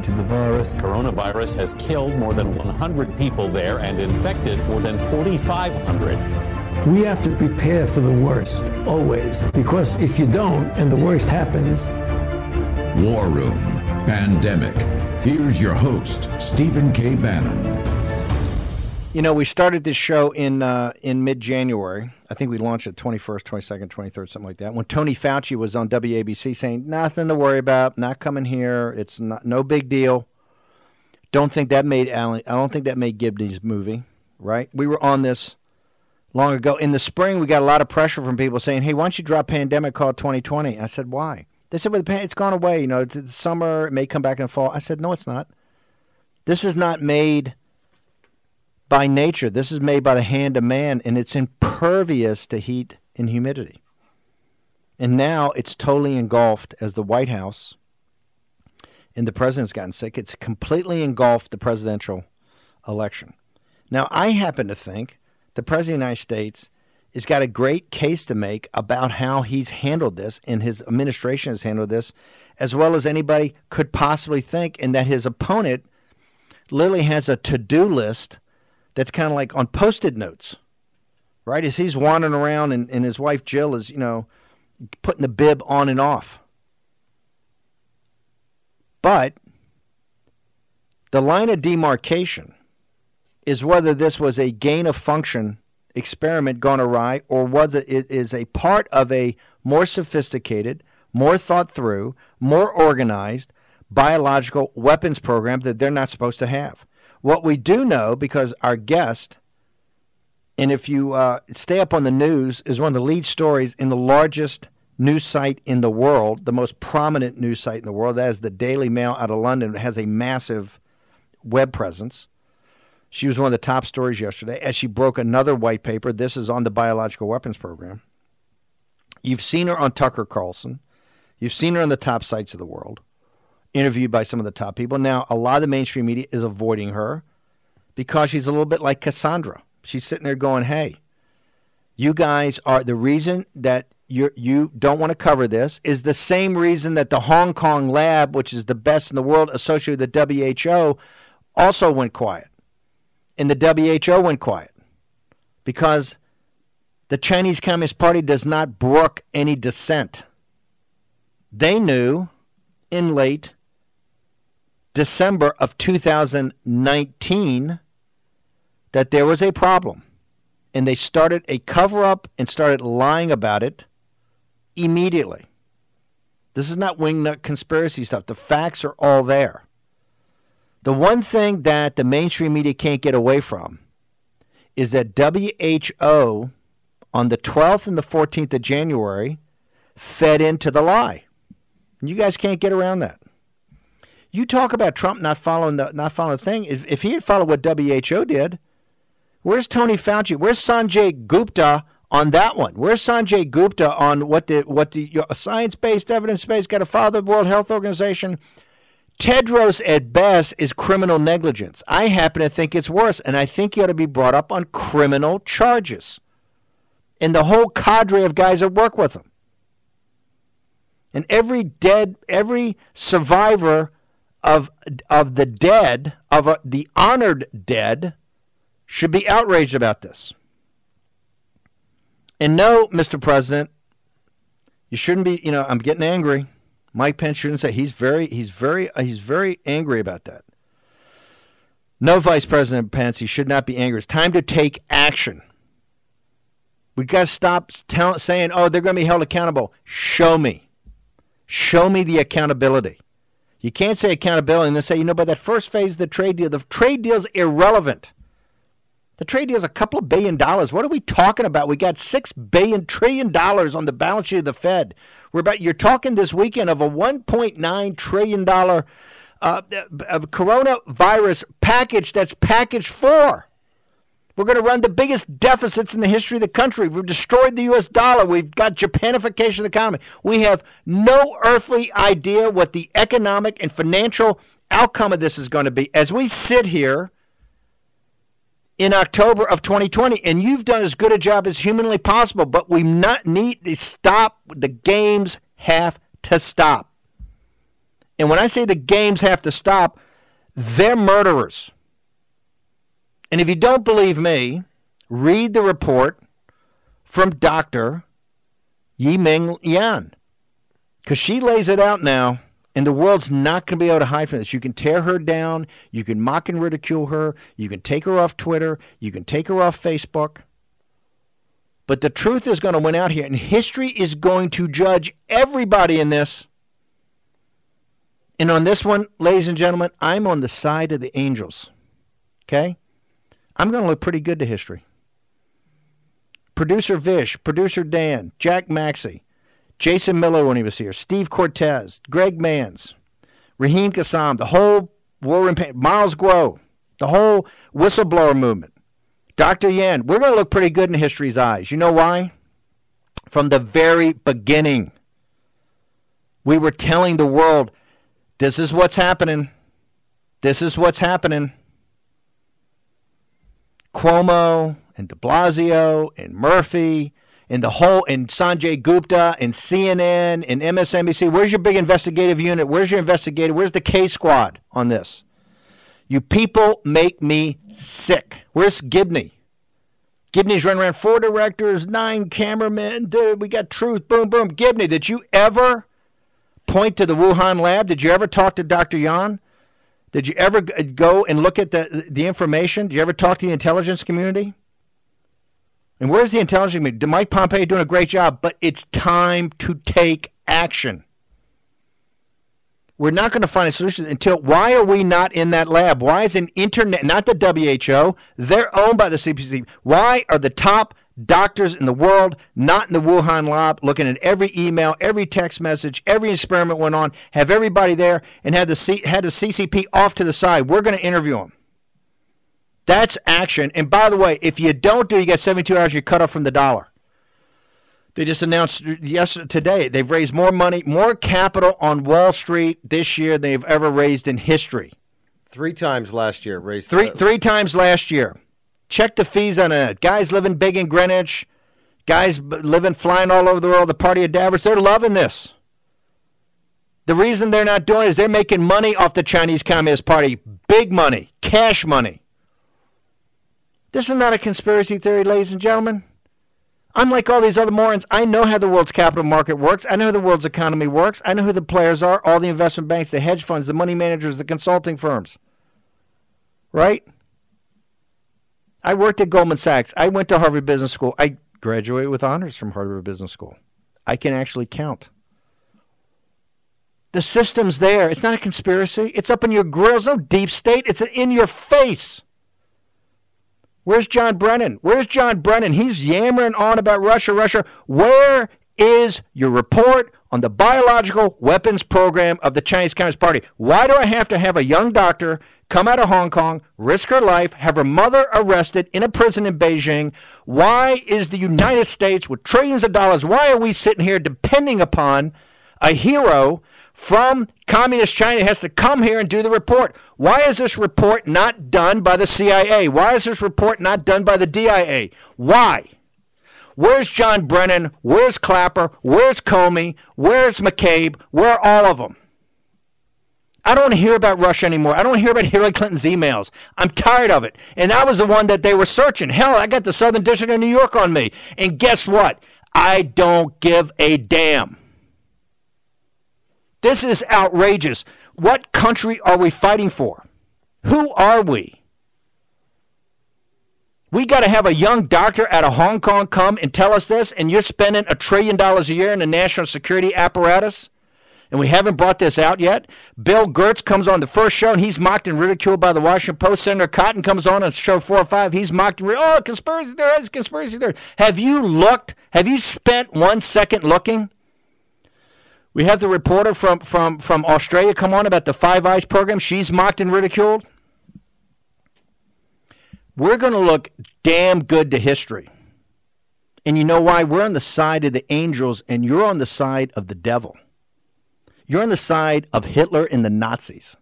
contracted the virus. Coronavirus has killed more than 100 people there and infected more than 4,500. We have to prepare for the worst, always, because if you don't and the worst happens. War Room Pandemic. Here's your host, Stephen K. Bannon. You know, we started this show in uh, in mid January. I think we launched it 21st, 22nd, 23rd, something like that. When Tony Fauci was on WABC saying, nothing to worry about, not coming here, it's not, no big deal. Don't think that made Alan, I don't think that made Gibney's movie, right? We were on this long ago. In the spring, we got a lot of pressure from people saying, hey, why don't you drop Pandemic Call 2020? I said, why? They said, well, it's gone away. You know, it's, it's summer, it may come back in the fall. I said, no, it's not. This is not made by nature. This is made by the hand of man, and it's impervious to heat and humidity. And now it's totally engulfed as the White House and the president's gotten sick. It's completely engulfed the presidential election. Now, I happen to think the president of the United States has got a great case to make about how he's handled this and his administration has handled this as well as anybody could possibly think, and that his opponent literally has a to do list that's kind of like on post-it notes, right? As he's wandering around and, and his wife Jill is, you know, putting the bib on and off. But the line of demarcation is whether this was a gain of function experiment gone awry or was it is a part of a more sophisticated, more thought through, more organized biological weapons program that they're not supposed to have. What we do know, because our guest, and if you uh, stay up on the news, is one of the lead stories in the largest news site in the world, the most prominent news site in the world. That is the Daily Mail out of London. It has a massive web presence. She was one of the top stories yesterday as she broke another white paper. This is on the biological weapons program. You've seen her on Tucker Carlson. You've seen her on the top sites of the world interviewed by some of the top people. Now, a lot of the mainstream media is avoiding her because she's a little bit like Cassandra. She's sitting there going, hey, you guys are the reason that you you don't want to cover this is the same reason that the Hong Kong lab, which is the best in the world associated with the WHO, also went quiet. And the WHO went quiet because the Chinese Communist Party does not brook any dissent. They knew in late December of 2019 that there was a problem. And they started a cover up and started lying about it immediately. This is not wingnut conspiracy stuff. The facts are all there. The one thing that the mainstream media can't get away from is that WHO on the 12th and the 14th of January fed into the lie. You guys can't get around that. You talk about Trump not following the not following the thing. If, if he had followed what WHO did, where's Tony Fauci? Where's Sanjay Gupta on that one? Where's Sanjay Gupta on what the what the science based, evidence based? Got to follow the World Health Organization. Tedros at best is criminal negligence. I happen to think it's worse, and I think he ought to be brought up on criminal charges. And the whole cadre of guys that work with him. And every dead, every survivor of of the dead, of a, the honored dead, should be outraged about this. And no, Mr. President, you shouldn't be. You know, I'm getting angry. Mike Pence shouldn't say he's very, he's very, uh, he's very angry about that. No, Vice President Pence, he should not be angry. It's time to take action. We've got to stop tell, saying, "Oh, they're going to be held accountable." Show me, show me the accountability. You can't say accountability and then say, you know, by that first phase of the trade deal, the trade deal's irrelevant. The trade deal is a couple of billion dollars. What are we talking about? We got six billion trillion dollars on the balance sheet of the Fed. We're about you're talking this weekend of a 1.9 trillion dollar uh, coronavirus package that's package four. We're going to run the biggest deficits in the history of the country. We've destroyed the U.S. dollar. We've got Japanification of the economy. We have no earthly idea what the economic and financial outcome of this is going to be. As we sit here in October of 2020, and you've done as good a job as humanly possible, but we not need to stop. The games have to stop. And when I say the games have to stop, they're murderers. And if you don't believe me, read the report from Dr. Yiming Yan. Because she lays it out now, and the world's not going to be able to hide from this. You can tear her down, you can mock and ridicule her, you can take her off Twitter, you can take her off Facebook. But the truth is going to win out here, and history is going to judge everybody in this. And on this one, ladies and gentlemen, I'm on the side of the angels. Okay? I'm going to look pretty good to history. Producer Vish, producer Dan, Jack Maxey, Jason Miller when he was here, Steve Cortez, Greg Manns, Raheem Kassam, the whole War Room, Miles Guo, the whole whistleblower movement, Dr. Yan. We're going to look pretty good in history's eyes. You know why? From the very beginning, we were telling the world this is what's happening. This is what's happening. Cuomo and de Blasio and Murphy and the whole and Sanjay Gupta and CNN and MSNBC. Where's your big investigative unit? Where's your investigator? Where's the K squad on this? You people make me sick. Where's Gibney? Gibney's running around four directors, nine cameramen. Dude, we got truth. Boom, boom. Gibney, did you ever point to the Wuhan lab? Did you ever talk to Dr. Yan? Did you ever go and look at the, the information? Did you ever talk to the intelligence community? And where's the intelligence community? Mike Pompeo doing a great job, but it's time to take action. We're not going to find a solution until why are we not in that lab? Why is an internet, not the WHO, they're owned by the CPC. Why are the top doctors in the world, not in the Wuhan lab, looking at every email, every text message, every experiment went on, have everybody there, and had the C, had the CCP off to the side. We're going to interview them. That's action. And by the way, if you don't do, it, you get 72 hours. You're cut off from the dollar. They just announced uh, yesterday today they've raised more money, more capital on Wall Street this year than they've ever raised in history. Three times last year raised three uh, three times last year. Check the fees on it. Guys living big in Greenwich, guys living flying all over the world. The party of Davos, they're loving this. The reason they're not doing it is they're making money off the Chinese Communist Party. Big money, cash money. This is not a conspiracy theory, ladies and gentlemen. Unlike all these other morons, I know how the world's capital market works. I know how the world's economy works. I know who the players are all the investment banks, the hedge funds, the money managers, the consulting firms. Right? I worked at Goldman Sachs. I went to Harvard Business School. I graduated with honors from Harvard Business School. I can actually count. The system's there. It's not a conspiracy. It's up in your grill. It's no deep state. It's in your face. Where's John Brennan? Where's John Brennan? He's yammering on about Russia, Russia. Where is your report on the biological weapons program of the Chinese Communist Party? Why do I have to have a young doctor come out of Hong Kong, risk her life, have her mother arrested in a prison in Beijing. Why is the United States, with trillions of dollars, why are we sitting here depending upon a hero from communist China has to come here and do the report? Why is this report not done by the CIA? Why is this report not done by the DIA? Why? Where's John Brennan? Where's Clapper? Where's Comey? Where's McCabe? Where are all of them? I don't want to hear about Russia anymore. I don't want to hear about Hillary Clinton's emails. I'm tired of it. And that was the one that they were searching. Hell, I got the Southern District of New York on me. And guess what? I don't give a damn. This is outrageous. What country are we fighting for? Who are we? We got to have a young doctor out of Hong Kong come and tell us this, and you're spending a trillion dollars a year in the national security apparatus? And we haven't brought this out yet. Bill Gertz comes on the first show and he's mocked and ridiculed by the Washington Post. Senator Cotton comes on on show four or five. He's mocked and oh, conspiracy there is conspiracy there. Have you looked? Have you spent one second looking? We have the reporter from from from Australia come on about the Five Eyes program. She's mocked and ridiculed. We're going to look damn good to history. And you know why? We're on the side of the angels, and you're on the side of the devil. You're on the side of Hitler and the Nazis.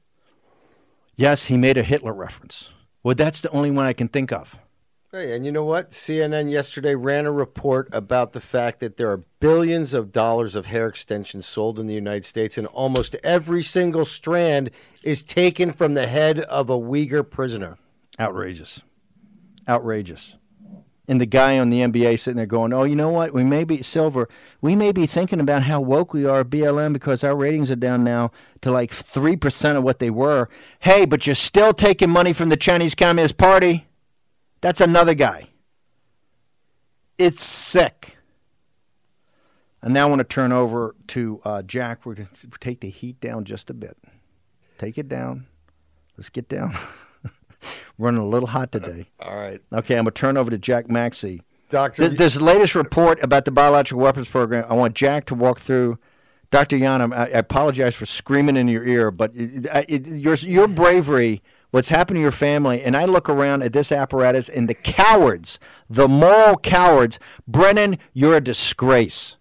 Yes, he made a Hitler reference. Well, that's the only one I can think of. Hey, and you know what? CNN yesterday ran a report about the fact that there are billions of dollars of hair extensions sold in the United States, and almost every single strand is taken from the head of a Uyghur prisoner. Outrageous. Outrageous. And the guy on the NBA sitting there going, "Oh, you know what? We may be silver. We may be thinking about how woke we are, BLM, because our ratings are down now to like three percent of what they were. Hey, but you're still taking money from the Chinese Communist Party. That's another guy. It's sick. And now I want to turn over to uh, Jack. We're going to take the heat down just a bit. Take it down. Let's get down. Running a little hot today. All right. Okay, I'm going to turn over to Jack Maxey. Doctor, Th- This latest report about the biological weapons program, I want Jack to walk through. Dr. Yan, I, I apologize for screaming in your ear, but it, it, your, your bravery, what's happened to your family, and I look around at this apparatus and the cowards, the moral cowards. Brennan, you're a disgrace.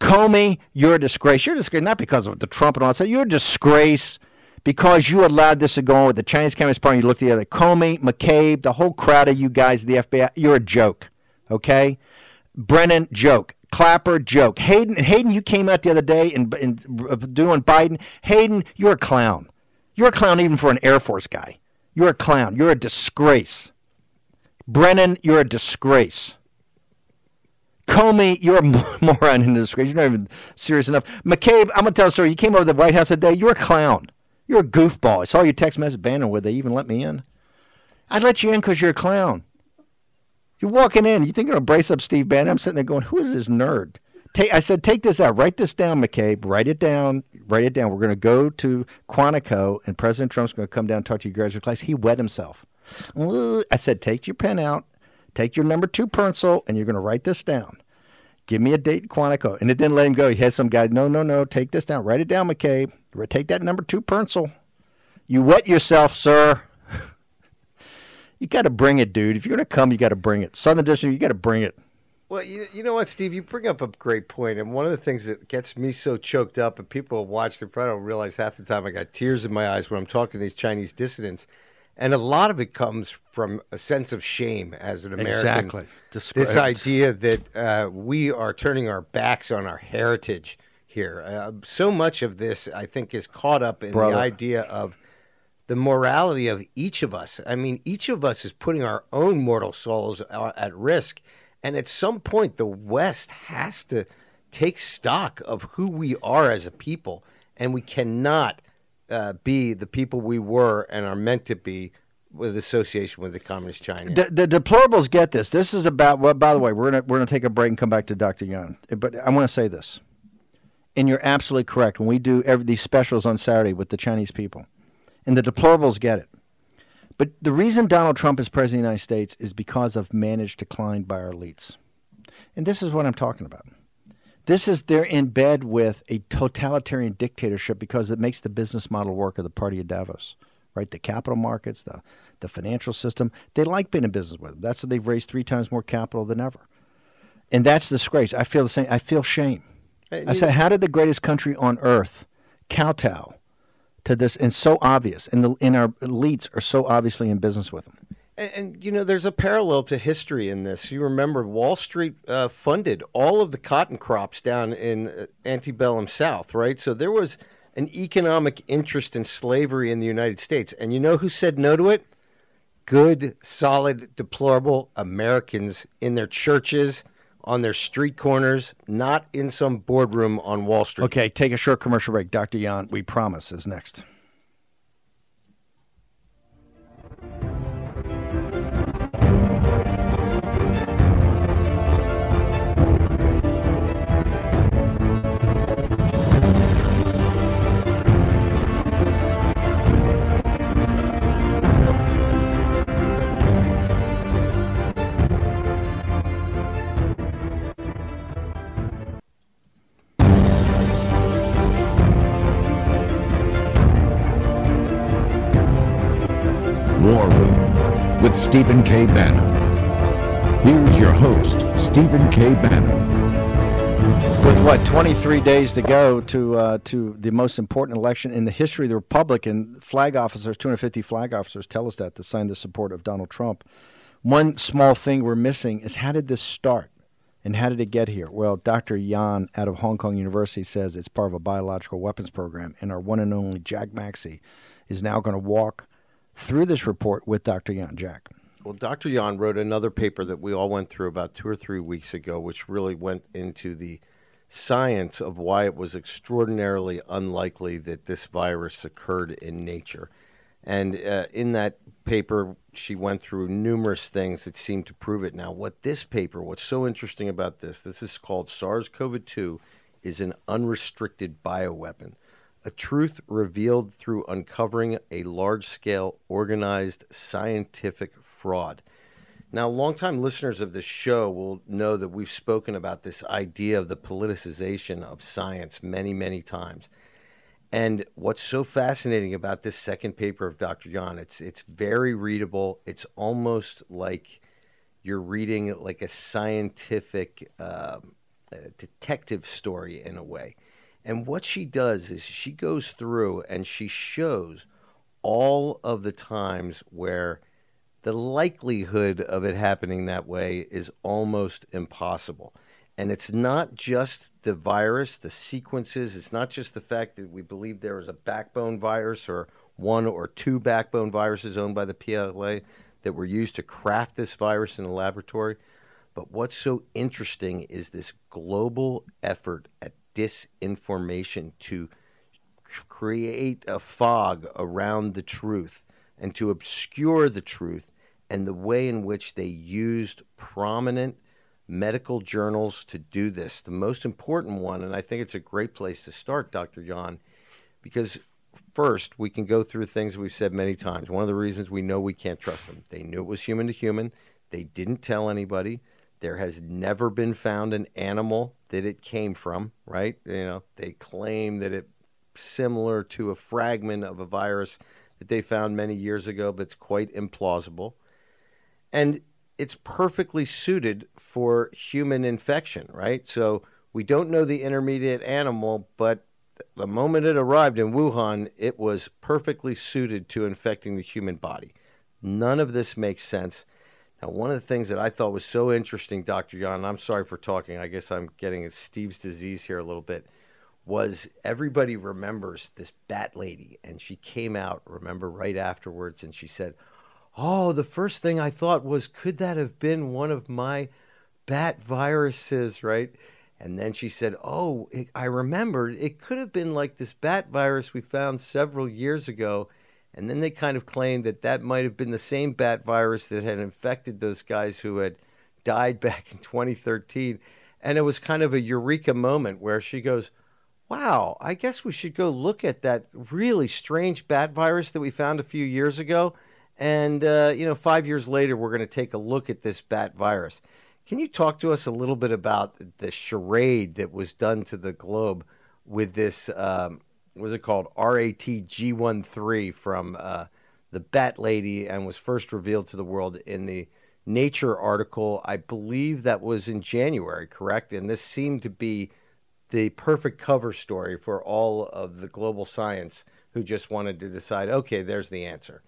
Comey, you're a disgrace. You're a disgrace not because of the Trump and all that. You're a disgrace because you allowed this to go on with the Chinese Communist Party. You look the other. Comey, McCabe, the whole crowd of you guys, the FBI. You're a joke. Okay, Brennan, joke. Clapper, joke. Hayden, Hayden, you came out the other day and, and doing Biden. Hayden, you're a clown. You're a clown even for an Air Force guy. You're a clown. You're a disgrace. Brennan, you're a disgrace. Comey, you're a moron in disgrace. You're not even serious enough. McCabe, I'm going to tell a story. You came over to the White House today. You're a clown. You're a goofball. I saw your text message, Bannon, would they even let me in? I'd let you in because you're a clown. You're walking in. You think you're going to brace up Steve Bannon? I'm sitting there going, who is this nerd? Take, I said, take this out. Write this down, McCabe. Write it down. Write it down. We're going to go to Quantico, and President Trump's going to come down and talk to your graduate class. He wet himself. I said, take your pen out, take your number two pencil, and you're going to write this down. Give me a date in Quantico. And it didn't let him go. He had some guy, no, no, no, take this down. Write it down, McCabe. Take that number two pencil. You wet yourself, sir. you got to bring it, dude. If you're going to come, you got to bring it. Southern District, you got to bring it. Well, you, you know what, Steve? You bring up a great point, and one of the things that gets me so choked up, and people watch, they probably don't realize half the time I got tears in my eyes when I'm talking to these Chinese dissidents, and a lot of it comes from a sense of shame as an American. Exactly. This idea that uh, we are turning our backs on our heritage here. Uh, so much of this, I think, is caught up in Brother. the idea of the morality of each of us. I mean, each of us is putting our own mortal souls at risk. And at some point, the West has to take stock of who we are as a people. And we cannot uh, be the people we were and are meant to be with association with the Communist China. The, the deplorables get this. This is about. Well, by the way, we're gonna we're gonna take a break and come back to Dr. Young. But I want to say this, and you're absolutely correct. When we do every, these specials on Saturday with the Chinese people, and the deplorables get it. But the reason Donald Trump is president of the United States is because of managed decline by our elites, and this is what I'm talking about. This is they're in bed with a totalitarian dictatorship because it makes the business model work of the Party of Davos, right? The capital markets, the the financial system. They like being in business with them. That's why they've raised three times more capital than ever, and that's disgrace. I feel the same. I feel shame. Uh, I said, how did the greatest country on earth kowtow to this? And so obvious, and the and our elites are so obviously in business with them. And, and, you know, there's a parallel to history in this. You remember Wall Street uh, funded all of the cotton crops down in uh, antebellum South, right? So there was an economic interest in slavery in the United States. And you know who said no to it? Good, solid, deplorable Americans in their churches, on their street corners, not in some boardroom on Wall Street. Okay, take a short commercial break. Dr. Yan, we promise, is next. Stephen K. Bannon. Here's your host, Stephen K. Bannon. With what 23 days to go to uh, to the most important election in the history of the republic, and flag officers, 250 flag officers, tell us that to sign the support of Donald Trump. One small thing we're missing is how did this start, and how did it get here? Well, Dr. Yan out of Hong Kong University says it's part of a biological weapons program, and our one and only Jack Maxey is now going to walk through this report with Dr. Yan. Jack. Well, Dr. Yan wrote another paper that we all went through about two or three weeks ago, which really went into the science of why it was extraordinarily unlikely that this virus occurred in nature. And uh, in that paper, she went through numerous things that seemed to prove it. Now, what this paper, what's so interesting about this, this is called SARS CoV 2, is an unrestricted bioweapon. A truth revealed through uncovering a large scale organized scientific fraud. Now, longtime listeners of this show will know that we've spoken about this idea of the politicization of science many, many times. And what's so fascinating about this second paper of Dr. Yan, it's it's very readable. It's almost like you're reading like a scientific uh, detective story in a way. And what she does is she goes through and she shows all of the times where the likelihood of it happening that way is almost impossible. And it's not just the virus, the sequences, it's not just the fact that we believe there is a backbone virus or one or two backbone viruses owned by the PLA that were used to craft this virus in the laboratory. But what's so interesting is this global effort at disinformation to create a fog around the truth and to obscure the truth and the way in which they used prominent medical journals to do this. The most important one, and I think it's a great place to start, Dr. Yan, because first we can go through things we've said many times. One of the reasons we know we can't trust them, they knew it was human to human, they didn't tell anybody. There has never been found an animal that it came from, right? You know, they claim that it similar to a fragment of a virus that they found many years ago, but it's quite implausible and it's perfectly suited for human infection, right? So we don't know the intermediate animal, but the moment it arrived in Wuhan, it was perfectly suited to infecting the human body. None of this makes sense. Now, one of the things that I thought was so interesting, Dr. Yan, I'm sorry for talking, I guess I'm getting Steve's disease here a little bit, was everybody remembers this bat lady. And she came out, remember, right afterwards, and she said, oh, the first thing I thought was, could that have been one of my bat viruses, right? And then she said, oh, it, I remembered it could have been like this bat virus we found several years ago. And then they kind of claimed that that might have been the same bat virus that had infected those guys who had died back in 2013. And it was kind of a eureka moment where she goes, Wow, I guess we should go look at that really strange bat virus that we found a few years ago and, uh, you know, five years later, we're going to take a look at this bat virus. Can you talk to us a little bit about the charade that was done to the globe with this, um, was it called? RATG13 from uh, the Bat Lady and was first revealed to the world in the Nature article. I believe that was in January, correct? And this seemed to be the perfect cover story for all of the global science who just wanted to decide, okay, there's the answer.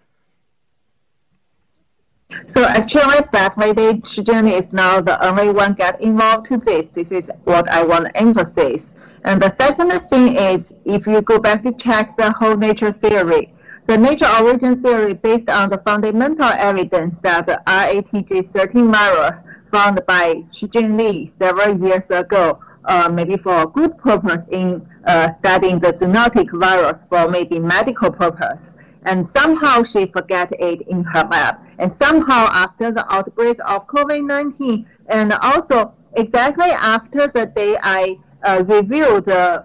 So actually, Black Lady journey is now the only one get involved to this. This is what I want to emphasize. And the second thing is, if you go back to check the whole nature theory, the nature origin theory based on the fundamental evidence that the RATG13 virus found by Shi Li several years ago, uh, maybe for a good purpose in uh, studying the zoonotic virus for maybe medical purpose and somehow she forget it in her lab. And somehow after the outbreak of COVID-19, and also exactly after the day I uh, reviewed the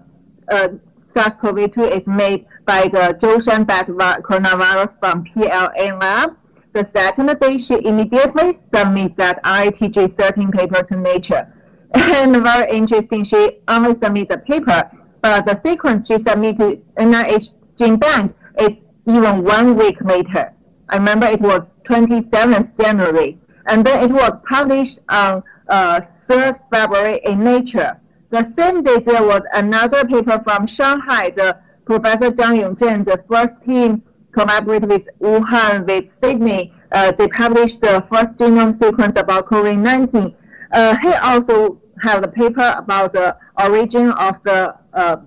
uh, SARS-CoV-2 is made by the Zhoushan bat coronavirus from PLA lab, the second day she immediately submit that RATG13 paper to Nature. And very interesting, she only submit the paper, but the sequence she submit to NIH Gene Bank is even one week later. I remember it was 27th January, and then it was published on uh, 3rd February in Nature. The same day, there was another paper from Shanghai. The Professor Zhang Yongzhen, the first team collaborated with Wuhan, with Sydney. Uh, they published the first genome sequence about COVID-19. Uh, he also have a paper about the origin of the uh,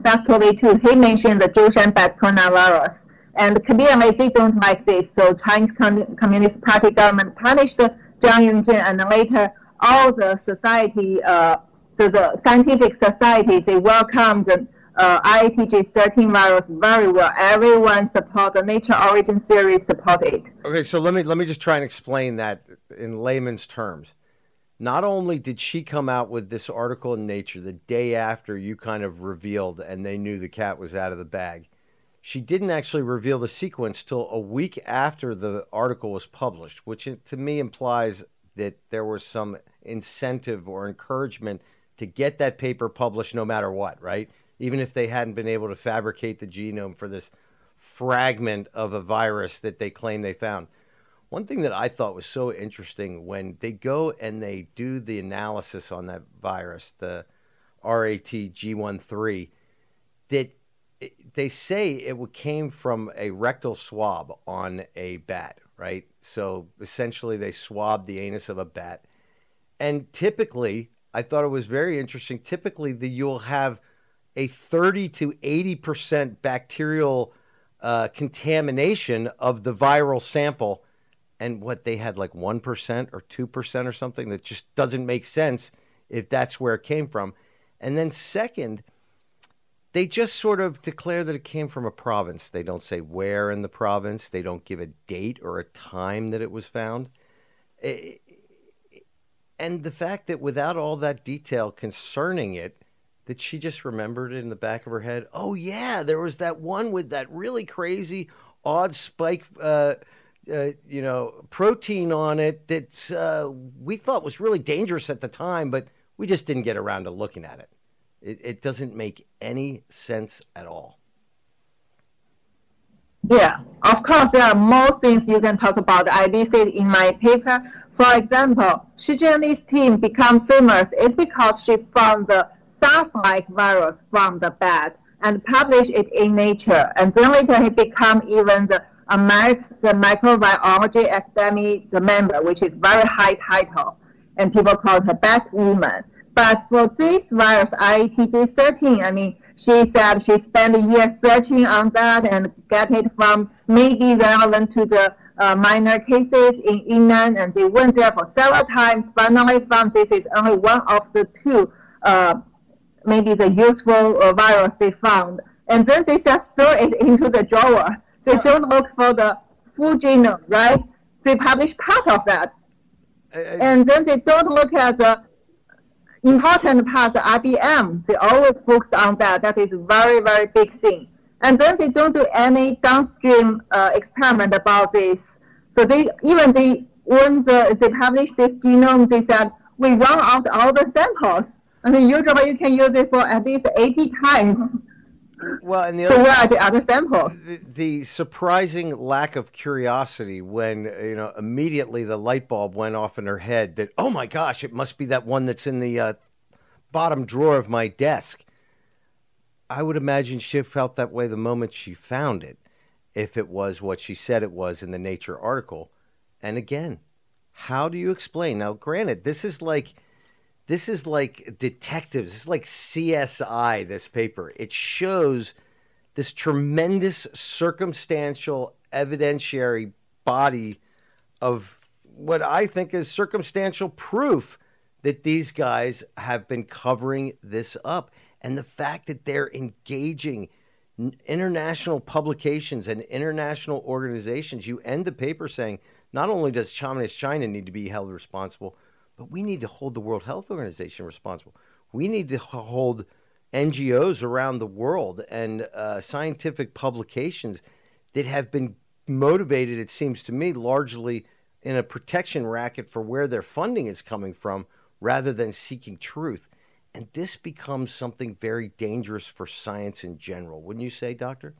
SARS-CoV-2. He mentioned the Zhoushan bat coronavirus. And clearly they don't like this. So Chinese Communist Party government punished Zhang Yongzhen and later all the society, uh, so the scientific society, they welcomed the uh, IATG 13 virus very well. Everyone support the nature origin series support it. Okay, so let me let me just try and explain that in layman's terms. Not only did she come out with this article in Nature the day after you kind of revealed and they knew the cat was out of the bag, she didn't actually reveal the sequence till a week after the article was published, which to me implies that there was some incentive or encouragement to get that paper published no matter what, right? Even if they hadn't been able to fabricate the genome for this fragment of a virus that they claim they found. One thing that I thought was so interesting when they go and they do the analysis on that virus, the RATG13, that they say it came from a rectal swab on a bat, right? So essentially, they swabbed the anus of a bat. And typically, I thought it was very interesting. Typically, that you'll have a 30 to 80% bacterial uh, contamination of the viral sample. And what they had like 1% or 2% or something that just doesn't make sense if that's where it came from. And then, second, they just sort of declare that it came from a province. They don't say where in the province. They don't give a date or a time that it was found. And the fact that without all that detail concerning it, that she just remembered it in the back of her head. Oh yeah, there was that one with that really crazy odd spike, uh, uh, you know, protein on it that uh, we thought was really dangerous at the time, but we just didn't get around to looking at it. It, it doesn't make any sense at all. Yeah, of course, there are more things you can talk about. I listed in my paper. For example, Shi Jianli's team become famous is because she found the SARS-like virus from the bat and published it in Nature. And then later he become even the American the Microbiology Academy the member, which is very high title, and people call her Bat Woman. But for this virus, IATG13, I mean, she said she spent a year searching on that and get it from maybe relevant to the uh, minor cases in Yunnan, and they went there for several times. Finally, found this is only one of the two, uh, maybe the useful uh, virus they found, and then they just throw it into the drawer. They don't look for the full genome, right? They publish part of that, and then they don't look at the important part, the RBM, they always focus on that. That is very, very big thing. And then they don't do any downstream uh, experiment about this. So they even they when the, they published this genome, they said we run out all the samples. I mean, usually you can use it for at least 80 times. Well, and the so other, where are the other samples? The, the, surprising lack of curiosity when you know immediately the light bulb went off in her head that oh my gosh, it must be that one that's in the uh, bottom drawer of my desk. I would imagine she felt that way the moment she found it, if it was what she said it was in the Nature article. And again, how do you explain? Now, granted, this is like this is like detectives. Is like CSI, this paper. It shows this tremendous circumstantial evidentiary body of what I think is circumstantial proof that these guys have been covering this up. And the fact that they're engaging international publications and international organizations, you end the paper saying not only does Communist China need to be held responsible, but we need to hold the World Health Organization responsible. We need to hold NGOs around the world and uh, scientific publications that have been motivated, it seems to me, largely in a protection racket for where their funding is coming from rather than seeking truth. And this becomes something very dangerous for science in general, wouldn't you say, Doctor?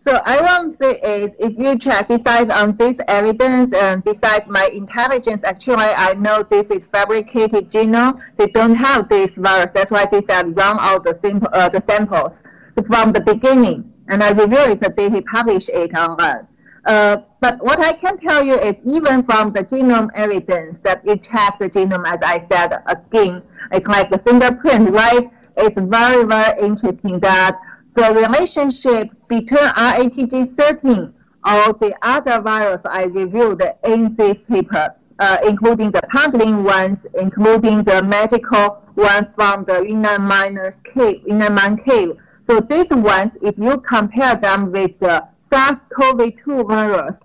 So I want to say is if you check besides on this evidence and besides my intelligence, actually I know this is fabricated genome. They don't have this virus. That's why they said run out the sample uh, the samples from the beginning. And I review it the he published it online. Uh, but what I can tell you is even from the genome evidence that you check the genome, as I said again, it's like the fingerprint, right? It's very, very interesting that the relationship between RATG13 or the other virus I reviewed in this paper, uh, including the pangolin ones, including the medical one from the Yunnan miners cave, Yunnan mine cave. So these ones, if you compare them with the SARS-CoV-2 virus,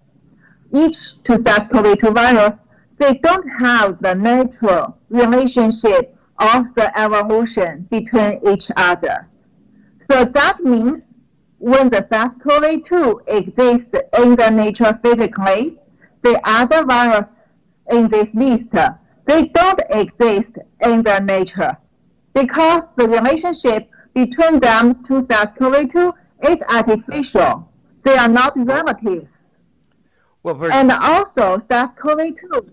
each to SARS-CoV-2 virus, they don't have the natural relationship of the evolution between each other. So that means when the SARS-CoV-2 exists in the nature physically, the other viruses in this list, they don't exist in the nature because the relationship between them to SARS-CoV-2 is artificial. They are not relatives. Well, and also SARS-CoV-2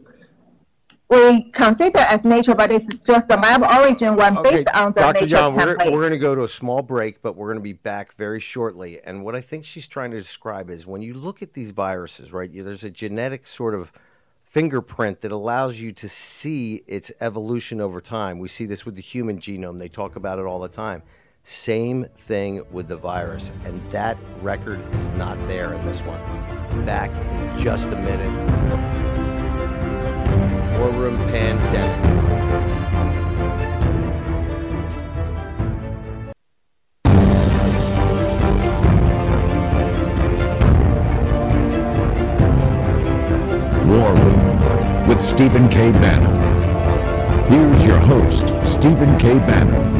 we consider as nature, but it's just a lab origin one Okay, based on the Dr. nature John, we're, we're going to go to a small break, but we're going to be back very shortly. And what I think she's trying to describe is when you look at these viruses, right, you, there's a genetic sort of fingerprint that allows you to see its evolution over time. We see this with the human genome, they talk about it all the time. Same thing with the virus, and that record is not there in this one. Back in just a minute. War Room Pandemic. War Room with Stephen K. Bannon. Here's your host, Stephen K. Bannon.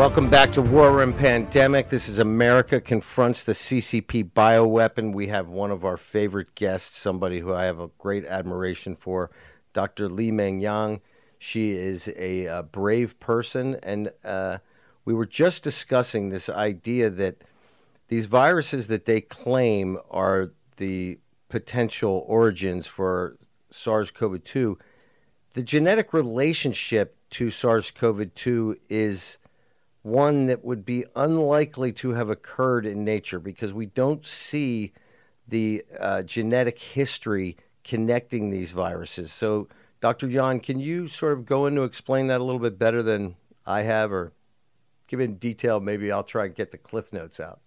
Welcome back to War Room Pandemic. This is America Confronts the CCP Bioweapon. We have one of our favorite guests, somebody who I have a great admiration for, Dr. Li Meng Yang. She is a, uh brave person, and uh, we were just discussing this idea that these viruses that they claim are the potential origins for SARS CoV 2, the genetic relationship to SARS CoV 2 is one that would be unlikely to have occurred in nature because we don't see the uh, genetic history connecting these viruses. So, Dr. Yan, can you sort of go into explain that a little bit better than I have, or give in detail? Maybe I'll try and get the cliff notes out.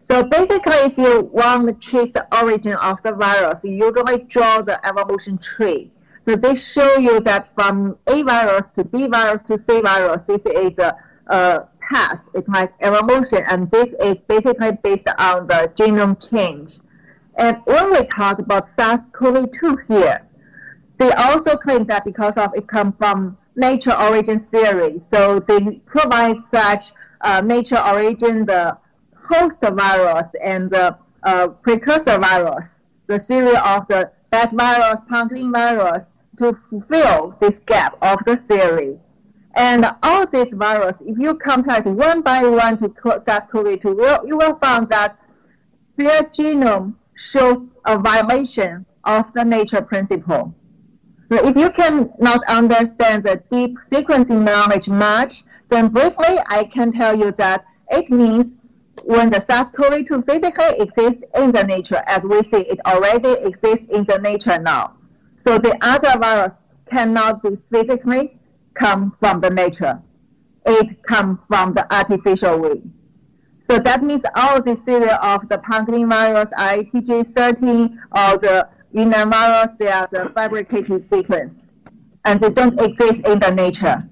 So basically, if you want to trace the origin of the virus, you usually draw the evolution tree. So they show you that from A virus to B virus to C virus, this is a, a path. It's like evolution, and this is basically based on the genome change. And when we talk about SARS-CoV-2 here, they also claim that because of it come from nature origin theory, so they provide such uh, nature origin the host virus and the uh, precursor virus, the series of the bat virus, pangolin virus, to fulfill this gap of the theory. And all these viruses, if you compare one by one to SARS-CoV-2, you will, find that their genome shows a violation of the nature principle. If you cannot understand the deep sequencing knowledge much, then briefly I can tell you that it means when the SARS-CoV-2 physically exists in the nature, as we see it already exists in the nature now. So the other virus cannot be physically come from the nature. It comes from the artificial way. So that means all the series of the pangolin virus, ITG13, or the Yunnan virus, they are the fabricated sequence. And they don't exist in the nature.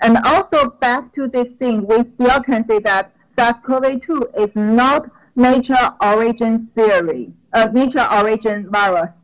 And also back to this thing, we still can say that SARS-CoV-2 is not nature origin theory, uh, nature origin virus,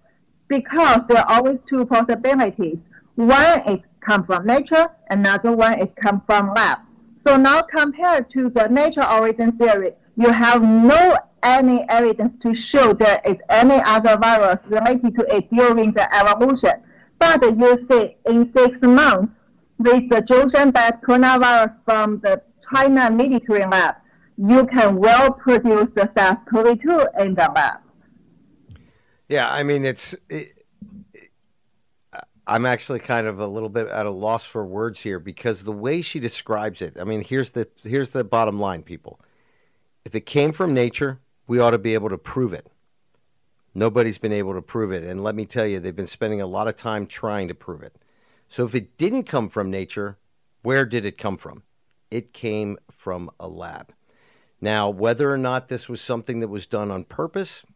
because there are always two possibilities. One is come from nature, another one is come from lab. So now compared to the nature origin theory, you have no any evidence to show there is any other virus related to it during the evolution. But you see in six months, with the Zhoushan bat coronavirus from the China military lab, you can well produce the SARS-CoV-2 in the lab. Yeah, I mean it's. It, I'm actually kind of a little bit at a loss for words here because the way she describes it. I mean, here's the here's the bottom line, people. If it came from nature, we ought to be able to prove it. Nobody's been able to prove it, and let me tell you, they've been spending a lot of time trying to prove it. So if it didn't come from nature, where did it come from? It came from a lab. Now, whether or not this was something that was done on purpose,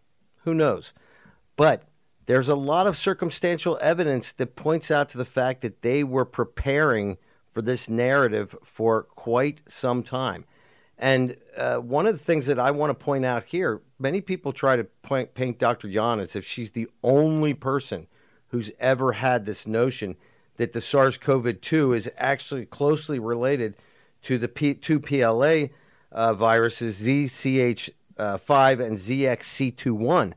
who knows? But there's a lot of circumstantial evidence that points out to the fact that they were preparing for this narrative for quite some time. And uh, one of the things that I want to point out here many people try to point, paint Dr. Yan as if she's the only person who's ever had this notion that the SARS CoV 2 is actually closely related to the P- two PLA uh, viruses, ZC45 uh, and ZXC21.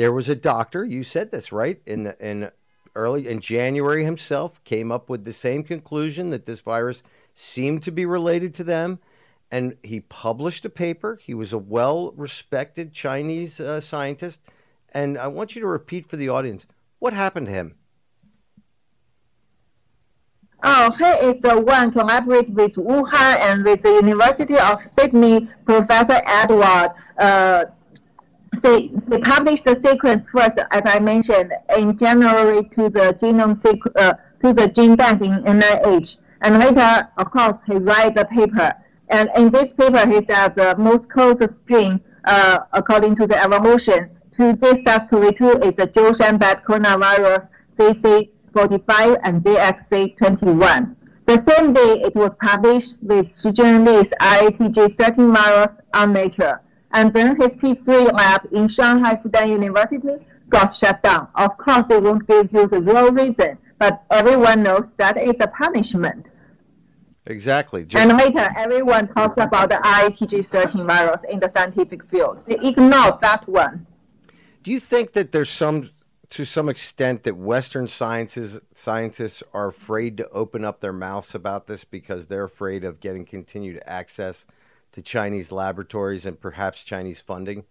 There was a doctor, you said this, right? In the, in early in January himself came up with the same conclusion that this virus seemed to be related to them and he published a paper. He was a well-respected Chinese uh, scientist and I want you to repeat for the audience what happened to him. Oh, he is the one collaborate with Wuhan and with the University of Sydney, Professor Edward. Uh, they, they published the sequence first, as I mentioned, in January to the genome sequ- uh, to the gene bank in NIH. And later, of course, he write the paper. And in this paper, he said the most closest gene, uh, according to the evolution, to this SARS-CoV-2 is the Zhoushan bat coronavirus ZC 45 and ZXC21. The same day, it was published with Shi Zhengli's RATG 13 virus on Nature. And then his P3 lab in Shanghai Fudan University got shut down. Of course, they won't give you the real reason, but everyone knows that it's a punishment. Exactly. Just... And later, everyone talks about the RATG 13 virus in the scientific field. They ignore that one. Do you think that there's some to some extent that Western sciences scientists are afraid to open up their mouths about this because they're afraid of getting continued access to Chinese laboratories and perhaps Chinese funding?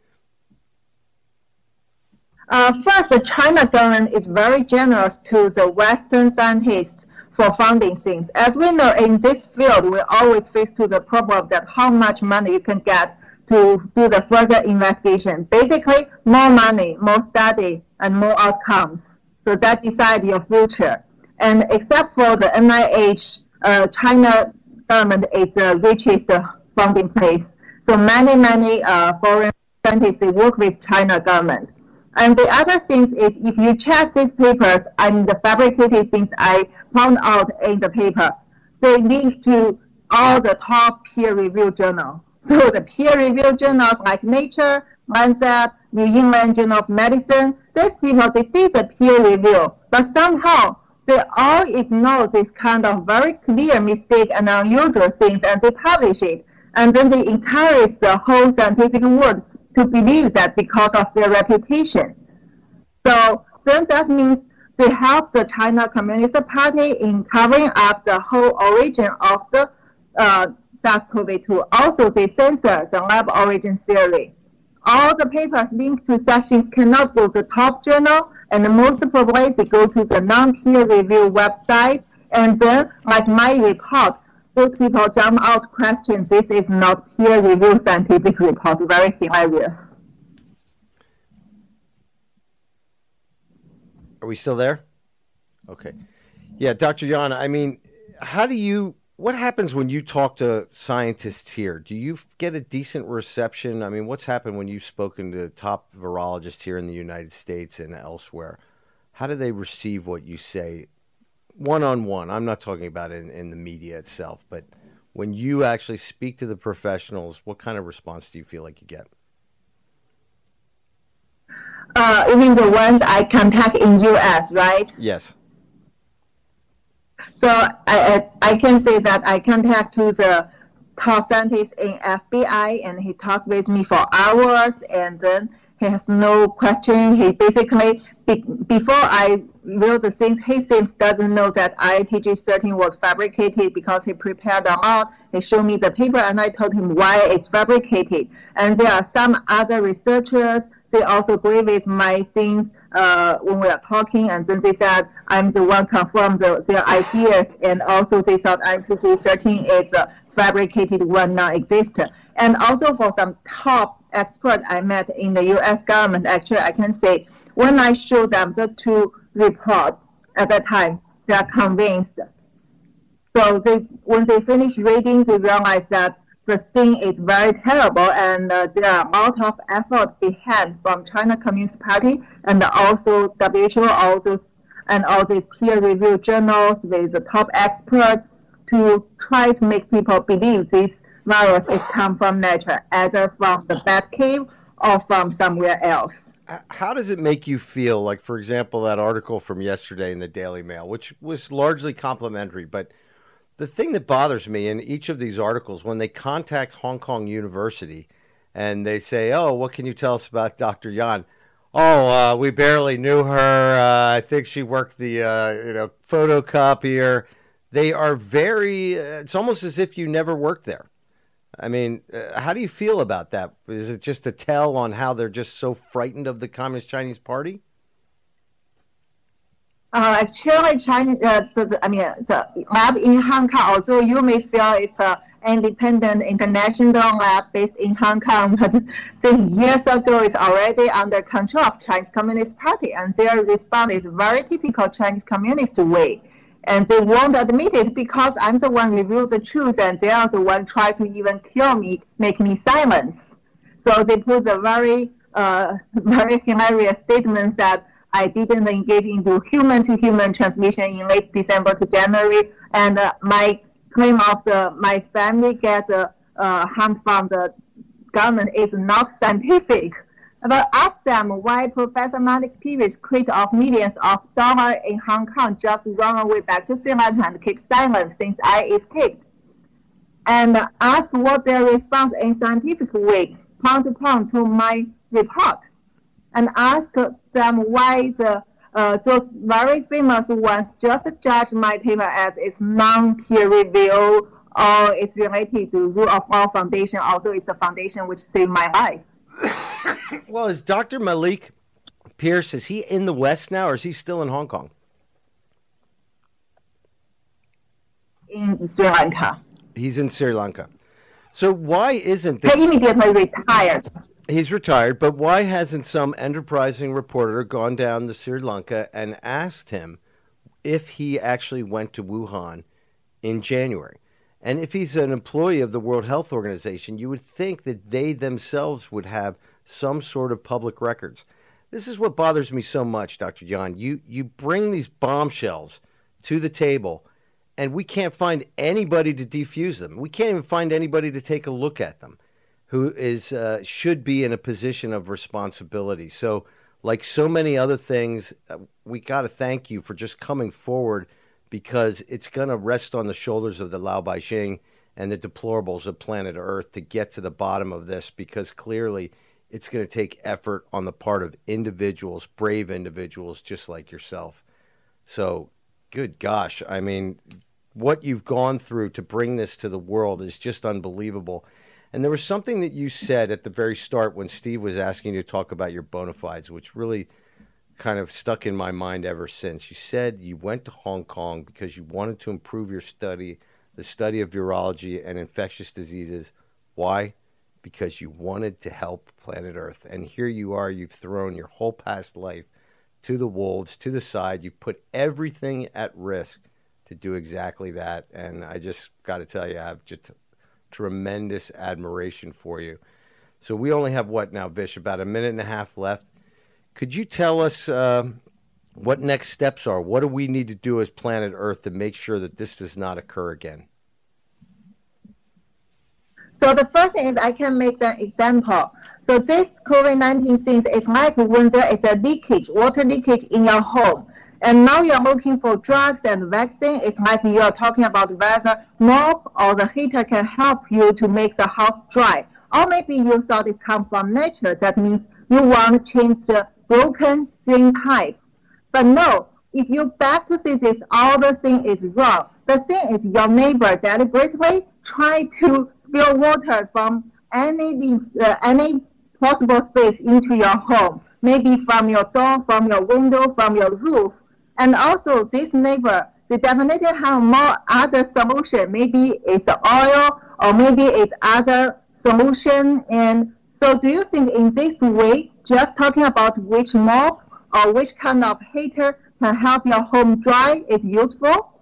Uh, first, the China government is very generous to the Western scientists for funding things. As we know, in this field, we always face to the problem that how much money you can get to do the further investigation. Basically, more money, more study, and more outcomes. So that decide your future. And except for the NIH, uh, China government is the richest funding place. So many, many uh, foreign scientists work with China government. And the other thing is if you check these papers and the fabricated things I found out in the paper, they link to all the top peer review journals. So the peer-reviewed journals like Nature, Lancet, New England Journal of Medicine, these people, they did the peer review, but somehow they all ignore this kind of very clear mistake and unusual things and they publish it. And then they encourage the whole scientific world to believe that because of their reputation. So then that means they help the China Communist Party in covering up the whole origin of the uh, SARS-CoV-2. Also, they censor the lab origin theory. All the papers linked to sections cannot go to the top journal, and most probably they go to the non-peer review website. And then, like my report, those people jump out question, this is not peer review scientific report. Very hilarious. Are we still there? Okay. Yeah, Dr. Yan, I mean, how do you what happens when you talk to scientists here? Do you get a decent reception? I mean, what's happened when you've spoken to top virologists here in the United States and elsewhere? How do they receive what you say one on one? I'm not talking about in, in the media itself, but when you actually speak to the professionals, what kind of response do you feel like you get? Uh, you mean the ones I contact in U.S., right? Yes. So I, I can say that I contact to the top scientist in FBI, and he talked with me for hours, and then he has no question. He basically be- before I reveal the things, he seems doesn't know that RATG 13 was fabricated because he prepared them out. He showed me the paper and I told him why it's fabricated. And there are some other researchers, they also agree with my things uh, when we are talking, and then they said I'm the one confirmed the, their ideas, and also they thought IPC 13 is a fabricated one, non-existent. And also for some top experts I met in the U.S. government, actually I can say when I show them the two reports at that time, they are convinced. So they, when they finish reading, they realize that the thing is very terrible, and uh, there are a lot of effort behind from China Communist Party and also WHO, all those and all these peer-reviewed journals with the top experts to try to make people believe this virus is come from nature, either from the bat cave or from somewhere else. How does it make you feel? Like, for example, that article from yesterday in the Daily Mail, which was largely complimentary, but the thing that bothers me in each of these articles, when they contact Hong Kong University and they say, "Oh, what can you tell us about Dr. Yan?" Oh, uh, we barely knew her. Uh, I think she worked the uh, you know photocopier. They are very. Uh, it's almost as if you never worked there. I mean, uh, how do you feel about that? Is it just a tell on how they're just so frightened of the Communist Chinese Party? Uh, actually, China, uh, the, the, I mean, the lab in Hong Kong, although you may feel it's an independent international lab based in Hong Kong, but since years ago, it's already under control of Chinese Communist Party, and their response is very typical Chinese Communist way. And they won't admit it because I'm the one reveal the truth, and they are the one try to even kill me, make me silence. So they put a very, uh, very hilarious statement that I didn't engage into human-to-human transmission in late December to January, and uh, my claim of the my family get uh, uh, harm from the government is not scientific. But ask them why Professor Malik Peiris quit of millions of dollars in Hong Kong just run away back to Sri Lanka and keep silent since I escaped. And ask what their response in scientific way, point to point to my report and ask them why the uh, those very famous ones just judge my paper as it's non-peer review or it's related to Rule of Law Foundation, although it's a foundation which saved my life. Well, is Dr. Malik Peiris, is he in the West now or is he still in Hong Kong? In Sri Lanka. He's in Sri Lanka. So why isn't this... He immediately retired. He's retired, but why hasn't some enterprising reporter gone down to Sri Lanka and asked him if he actually went to Wuhan in January? And if he's an employee of the World Health Organization, you would think that they themselves would have some sort of public records. This is what bothers me so much, Dr. John. You you bring these bombshells to the table and we can't find anybody to defuse them. We can't even find anybody to take a look at them who is uh, should be in a position of responsibility. So, like so many other things, uh, we got to thank you for just coming forward because it's going to rest on the shoulders of the Lao Baixing and the deplorables of planet Earth to get to the bottom of this because clearly it's going to take effort on the part of individuals, brave individuals just like yourself. So, good gosh, I mean, what you've gone through to bring this to the world is just unbelievable. And there was something that you said at the very start when Steve was asking you to talk about your bona fides, which really kind of stuck in my mind ever since. You said you went to Hong Kong because you wanted to improve your study, the study of virology and infectious diseases. Why? Because you wanted to help planet Earth. And here you are, you've thrown your whole past life to the wolves, to the side. You've put everything at risk to do exactly that. And I just got to tell you, I've just tremendous admiration for you. So we only have what now, Vish? About a minute and a half left. Could you tell us uh, what next steps are? What do we need to do as planet Earth to make sure that this does not occur again? So the first thing is I can make an example. So this COVID-19 thing is like when there is a leakage, water leakage in your home. And now you're looking for drugs and vaccine. It's like you're talking about whether mop or the heater can help you to make the house dry. Or maybe you thought it comes from nature. That means you want to change the broken drain pipe But no, if you back to see this, all the thing is wrong. The thing is your neighbor deliberately try to spill water from any uh, any possible space into your home, maybe from your door, from your window, from your roof. And also this neighbor, they definitely have more other solution. Maybe it's oil or maybe it's other solution. And so do you think in this way, just talking about which mob or which kind of hater can help your home dry is useful?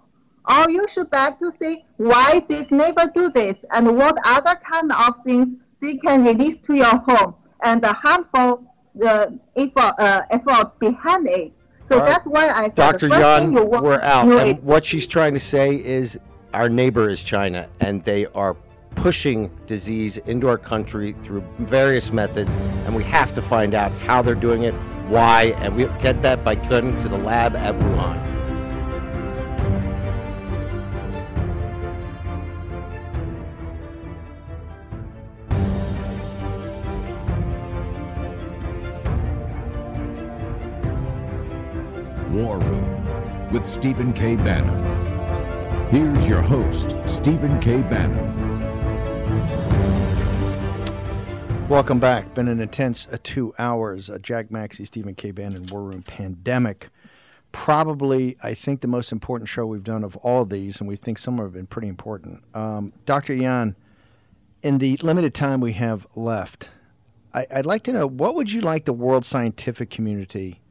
Or you should back to see why this neighbor do this and what other kind of things they can release to your home and the harmful uh, effort, uh, efforts behind it. So that's why I said Dr. Yan, we're out. And what she's trying to say is our neighbor is China, and they are pushing disease into our country through various methods, and we have to find out how they're doing it, why, and we get that by going to the lab at Wuhan. War Room with Stephen K. Bannon. Here's your host, Stephen K. Bannon. Welcome back. Been an intense uh, two hours. Uh, Jack Maxey, Stephen K. Bannon, War Room Pandemic. Probably, I think, the most important show we've done of all of these, and we think some have been pretty important. Um, Dr. Yan, in the limited time we have left, I, I'd like to know what would you like the world scientific community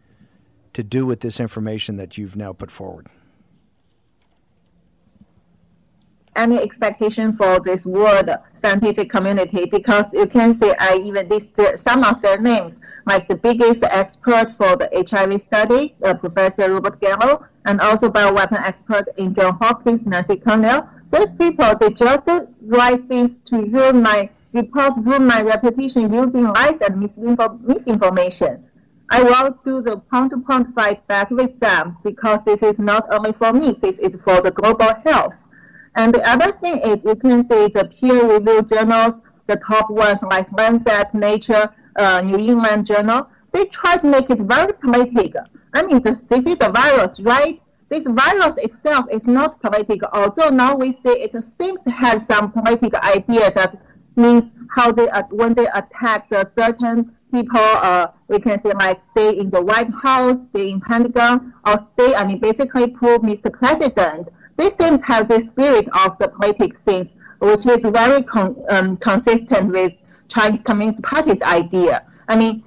to do with this information that you've now put forward? Any expectation for this world scientific community because you can see I even listed some of their names, like the biggest expert for the HIV study, uh, Professor Robert Gallo, and also bioweapon expert in John Hopkins, Nancy Cornell. Those people, they just write things to ruin my report, ruin my reputation using lies and misinformation. I will do the point-to-point fight back with them because this is not only for me, this is for the global health. And the other thing is you can see the peer-reviewed journals, the top ones like Lancet, Nature, uh, New England Journal, they try to make it very political. I mean, this, this is a virus, right? This virus itself is not political, although now we see it seems to have some political idea that means how they, uh, when they attack the certain people, uh, we can say like stay in the White House, stay in Pentagon, or stay, I mean, basically prove Mr. President. This seems have the spirit of the politics things, which is very con- um, consistent with Chinese Communist Party's idea. I mean,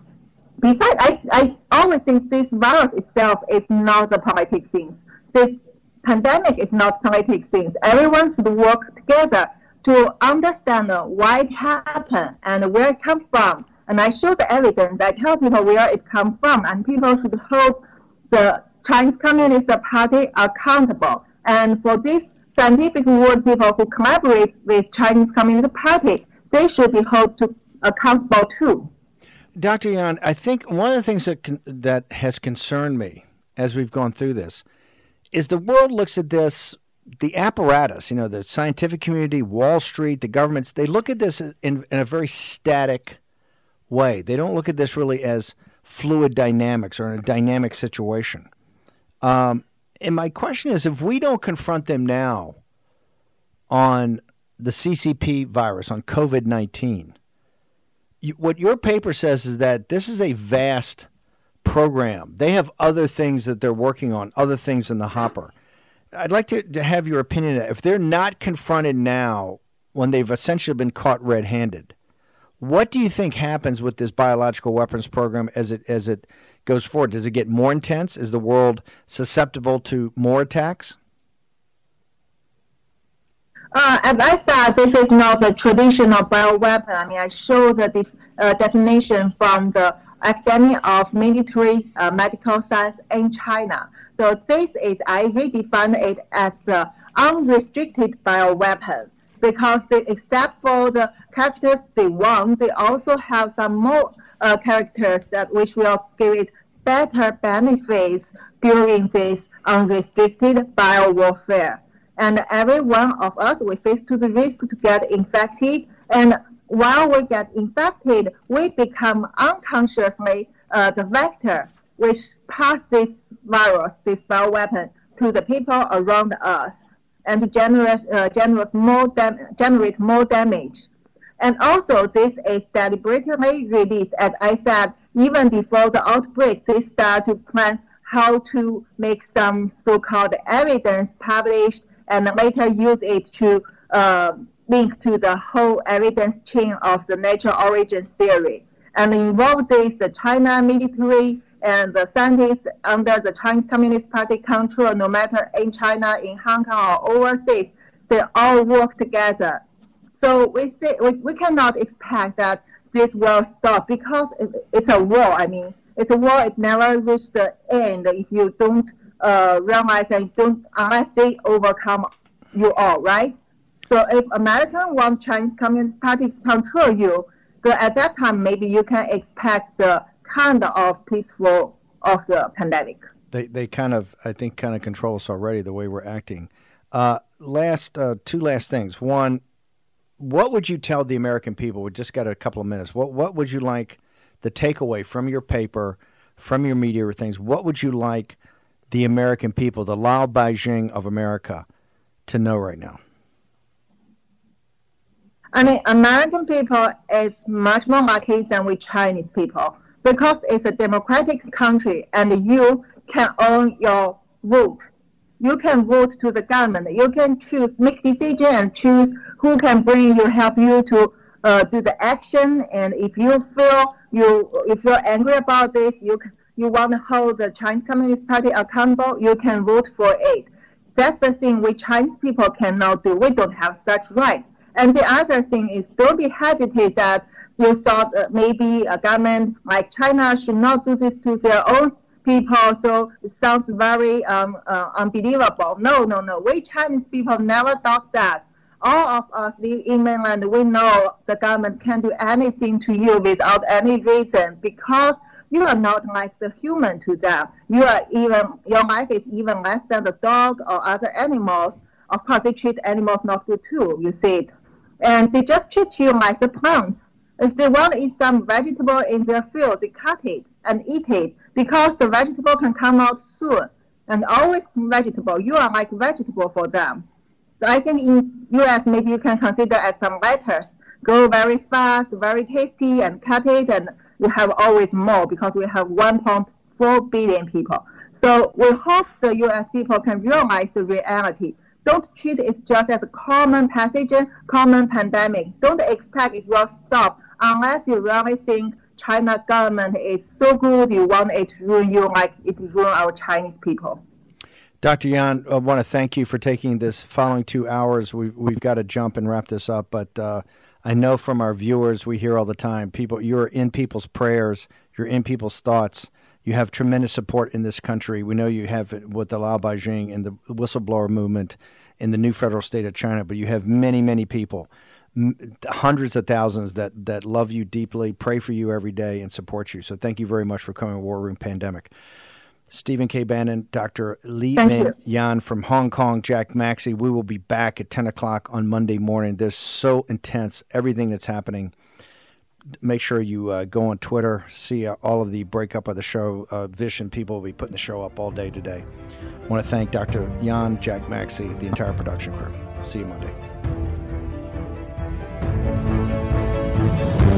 besides, I, I always think this virus itself is not the politics things. This pandemic is not politics things. Everyone should work together to understand why it happened and where it come from and I show the evidence. I tell people where it comes from, and people should hold the Chinese Communist Party accountable. And for these scientific world people who collaborate with Chinese Communist Party, they should be held to accountable too. Dr. Yan, I think one of the things that con- that has concerned me as we've gone through this is the world looks at this the apparatus, you know, the scientific community, Wall Street, the governments, they look at this in, in a very static way. They don't look at this really as fluid dynamics or in a dynamic situation. Um, and my question is if we don't confront them now on the CCP virus, on COVID 19, what your paper says is that this is a vast program. They have other things that they're working on, other things in the hopper. I'd like to, to have your opinion. That. If they're not confronted now, when they've essentially been caught red handed, what do you think happens with this biological weapons program as it as it goes forward? Does it get more intense? Is the world susceptible to more attacks? Uh, as I said, this is not the traditional bioweapon. I mean, I show the def- uh, definition from the Academy of Military uh, Medical Science in China. So this is, I redefine it as the unrestricted bioweapon because they, except for the characters they want, they also have some more uh, characters that which will give it better benefits during this unrestricted bio warfare. And every one of us, we face to the risk to get infected. And while we get infected, we become unconsciously uh, the vector. which pass this virus, this bioweapon, to the people around us and generate, uh, generate, more dam- generate more damage. And also, this is deliberately released, as I said, even before the outbreak, they start to plan how to make some so-called evidence published and later use it to uh, link to the whole evidence chain of the natural origin theory. And involve this the China military and the scientists under the Chinese Communist Party control, no matter in China, in Hong Kong, or overseas, they all work together. So we say we, we cannot expect that this will stop because it's a war. I mean, it's a war. It never reaches the end if you don't uh, realize and don't unless they overcome you all, right? So if American want Chinese Communist Party control you, then at that time maybe you can expect the kind of peaceful of the pandemic. They they kind of I think kind of control us already the way we're acting. Uh, last uh, two last things. One, what would you tell the American people? We just got a couple of minutes. What what would you like the takeaway from your paper, from your media or things? What would you like the American people, the Lao Baixing of America, to know right now? I mean, American people is much more lucky than we Chinese people because it's a democratic country and you can own your vote. You can vote to the government. You can choose, make decision and choose who can bring you, help you to uh, do the action. And if you feel you, if you're angry about this, you you want to hold the Chinese Communist Party accountable, you can vote for it. That's the thing we Chinese people cannot do. We don't have such right. And the other thing is, don't be hesitate that you thought uh, maybe a government like China should not do this to their own people. So it sounds very um, uh, unbelievable. No, no, no. We Chinese people never thought that. All of us live in mainland. We know the government can do anything to you without any reason because you are not like the human to them. You are even your life is even less than the dog or other animals. Of course, they treat animals not good too. You see it, and they just treat you like the plants. If they want to eat some vegetable in their field, they cut it and eat it because the vegetable can come out soon and always vegetable. You are like vegetable for them. So I think in U.S. maybe you can consider as some lettuce grow very fast, very tasty, and cut it, and you have always more because we have 1.4 billion people. So we hope the U.S. people can realize the reality. Don't treat it just as a common pathogen, common pandemic. Don't expect it will stop unless you really think China government is so good, you want it to ruin you like it ruin our Chinese people. Dr. Yan, I want to thank you for taking this following two hours. We've, we've got to jump and wrap this up, but uh, I know from our viewers, we hear all the time, people, you're in people's prayers, you're in people's thoughts. You have tremendous support in this country. We know you have it with the Lao Baixing and the whistleblower movement in the new federal state of China, but you have many, many people hundreds of thousands that that love you deeply, pray for you every day, and support you. So thank you very much for coming to War Room Pandemic. Stephen K. Bannon, Dr. Li Meng Yan from Hong Kong, Jack Maxey. We will be back at 10 o'clock on Monday morning. There's so intense, everything that's happening. Make sure you uh, go on Twitter, see uh, all of the breakup of the show. Uh, Vision people will be putting the show up all day today. I want to thank Dr. Yan, Jack Maxey, the entire production crew. See you Monday. Thank you.